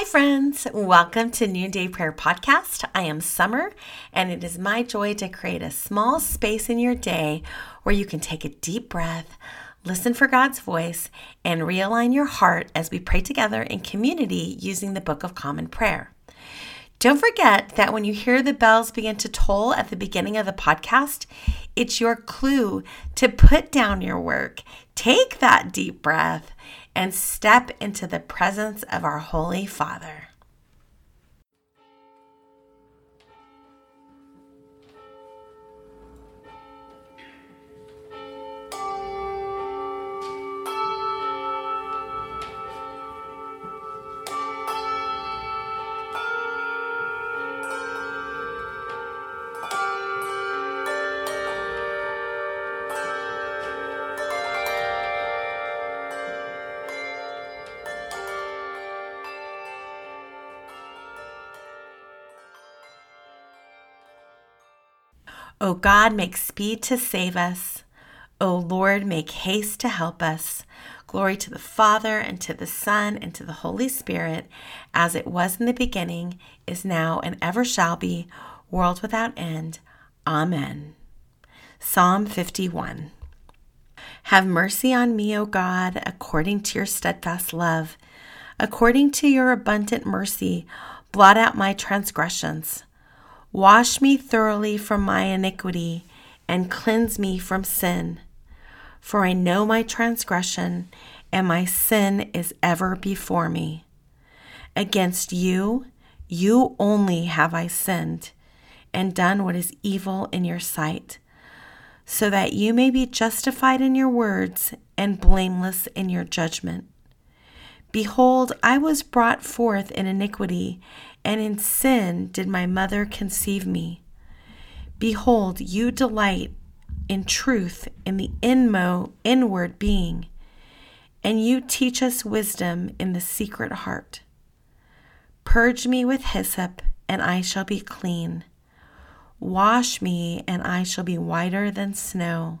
Hi, friends. Welcome to Noonday Prayer Podcast. I am Summer, and it is my joy to create a small space in your day where you can take a deep breath, listen for God's voice, and realign your heart as we pray together in community using the Book of Common Prayer. Don't forget that when you hear the bells begin to toll at the beginning of the podcast, it's your clue to put down your work, take that deep breath, and step into the presence of our Holy Father. O God, make speed to save us. O Lord, make haste to help us. Glory to the Father, and to the Son, and to the Holy Spirit, as it was in the beginning, is now, and ever shall be, world without end. Amen. Psalm 51 Have mercy on me, O God, according to your steadfast love. According to your abundant mercy, blot out my transgressions. Wash me thoroughly from my iniquity and cleanse me from sin. For I know my transgression, and my sin is ever before me. Against you, you only have I sinned, and done what is evil in your sight, so that you may be justified in your words and blameless in your judgment. Behold, I was brought forth in iniquity and in sin did my mother conceive me. Behold, you delight in truth in the inmo inward being, and you teach us wisdom in the secret heart. Purge me with hyssop, and I shall be clean. Wash me, and I shall be whiter than snow.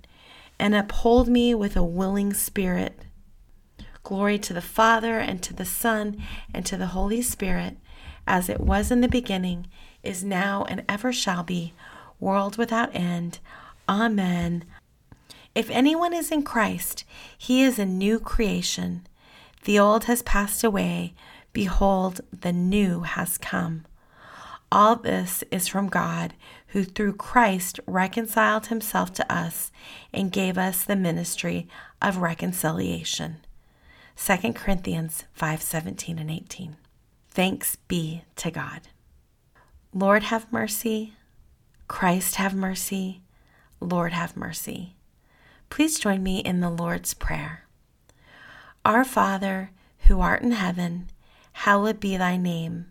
and uphold me with a willing spirit. Glory to the Father, and to the Son, and to the Holy Spirit as it was in the beginning, is now, and ever shall be, world without end. Amen. If anyone is in Christ, he is a new creation. The old has passed away. Behold, the new has come. All this is from God, who through Christ reconciled himself to us and gave us the ministry of reconciliation. 2 Corinthians 5:17 and 18. Thanks be to God. Lord, have mercy. Christ, have mercy. Lord, have mercy. Please join me in the Lord's Prayer. Our Father, who art in heaven, hallowed be thy name.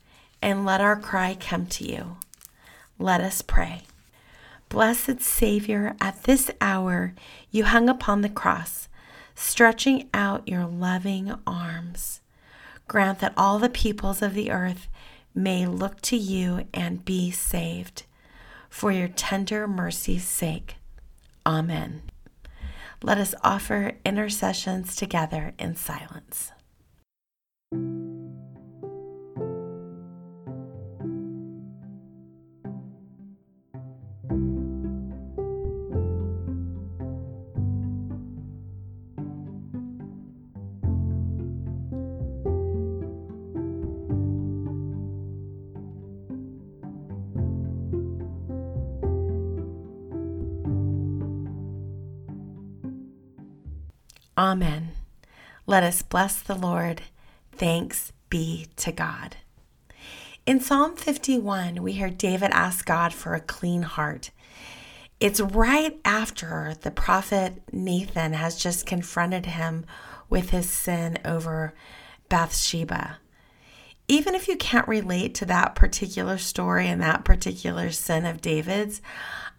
and let our cry come to you. Let us pray. Blessed Savior, at this hour you hung upon the cross, stretching out your loving arms. Grant that all the peoples of the earth may look to you and be saved. For your tender mercy's sake. Amen. Let us offer intercessions together in silence. Amen. Let us bless the Lord. Thanks be to God. In Psalm 51, we hear David ask God for a clean heart. It's right after the prophet Nathan has just confronted him with his sin over Bathsheba. Even if you can't relate to that particular story and that particular sin of David's,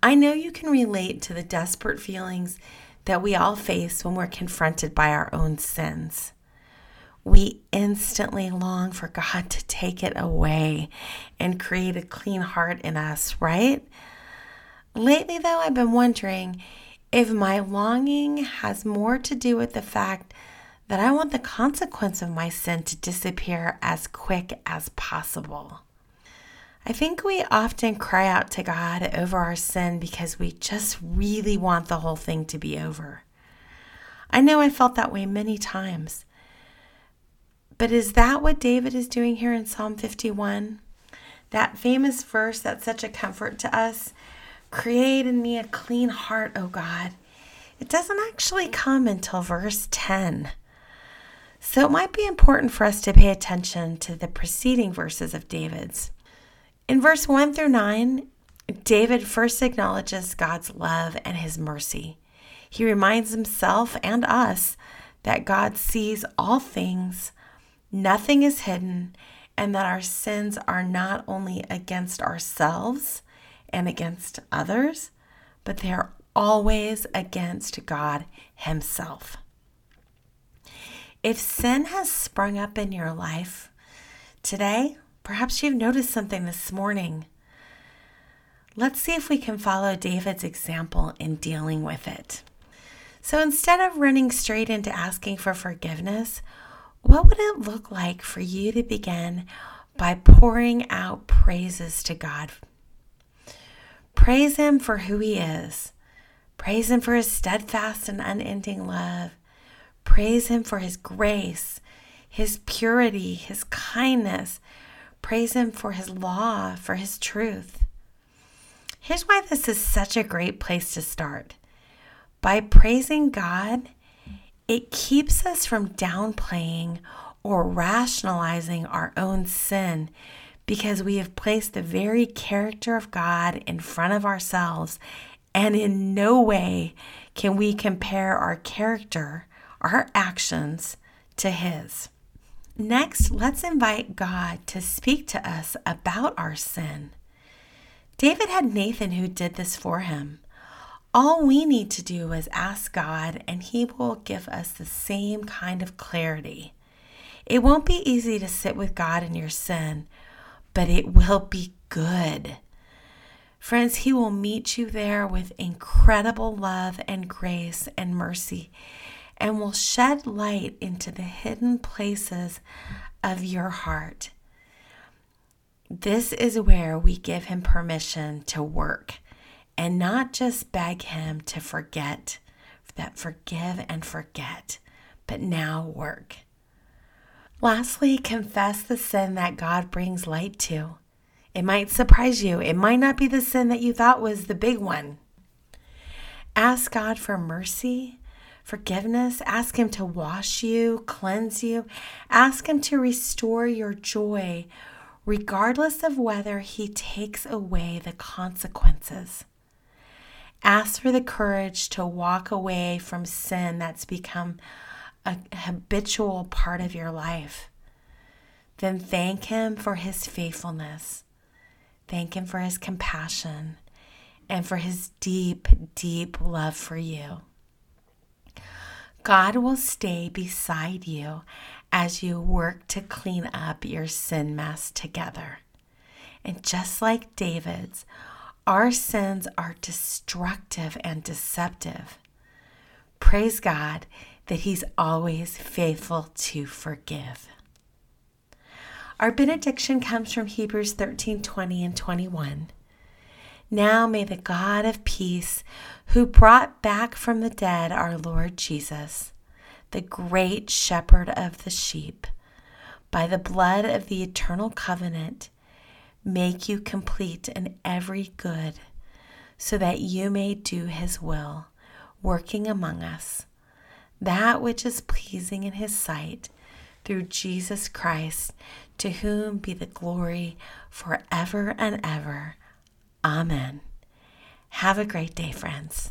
I know you can relate to the desperate feelings that we all face when we're confronted by our own sins. We instantly long for God to take it away and create a clean heart in us, right? Lately, though, I've been wondering if my longing has more to do with the fact that I want the consequence of my sin to disappear as quick as possible. I think we often cry out to God over our sin because we just really want the whole thing to be over. I know I felt that way many times. But is that what David is doing here in Psalm 51? That famous verse that's such a comfort to us Create in me a clean heart, O God. It doesn't actually come until verse 10. So it might be important for us to pay attention to the preceding verses of David's. In verse 1 through 9, David first acknowledges God's love and his mercy. He reminds himself and us that God sees all things, nothing is hidden, and that our sins are not only against ourselves and against others, but they are always against God Himself. If sin has sprung up in your life today, Perhaps you've noticed something this morning. Let's see if we can follow David's example in dealing with it. So instead of running straight into asking for forgiveness, what would it look like for you to begin by pouring out praises to God? Praise Him for who He is. Praise Him for His steadfast and unending love. Praise Him for His grace, His purity, His kindness, Praise Him for His law, for His truth. Here's why this is such a great place to start. By praising God, it keeps us from downplaying or rationalizing our own sin because we have placed the very character of God in front of ourselves, and in no way can we compare our character, our actions, to His. Next, let's invite God to speak to us about our sin. David had Nathan who did this for him. All we need to do is ask God, and He will give us the same kind of clarity. It won't be easy to sit with God in your sin, but it will be good. Friends, He will meet you there with incredible love and grace and mercy and will shed light into the hidden places of your heart. This is where we give Him permission to work and not just beg Him to forget, that forgive and forget, but now work. Lastly, confess the sin that God brings light to. It might surprise you. It might not be the sin that you thought was the big one. Ask God for mercy forgiveness. Ask Him to wash you, cleanse you. Ask Him to restore your joy, regardless of whether He takes away the consequences. Ask for the courage to walk away from sin that's become a habitual part of your life. Then thank Him for His faithfulness. Thank Him for His compassion and for His deep, deep love for you. God will stay beside you as you work to clean up your sin mess together. And just like David's, our sins are destructive and deceptive. Praise God that He's always faithful to forgive. Our benediction comes from Hebrews 13 20 and 21. Now may the God of peace, who brought back from the dead our Lord Jesus, the great shepherd of the sheep, by the blood of the eternal covenant, make you complete in every good, so that you may do his will, working among us that which is pleasing in his sight through Jesus Christ, to whom be the glory forever and ever. Amen. Have a great day, friends.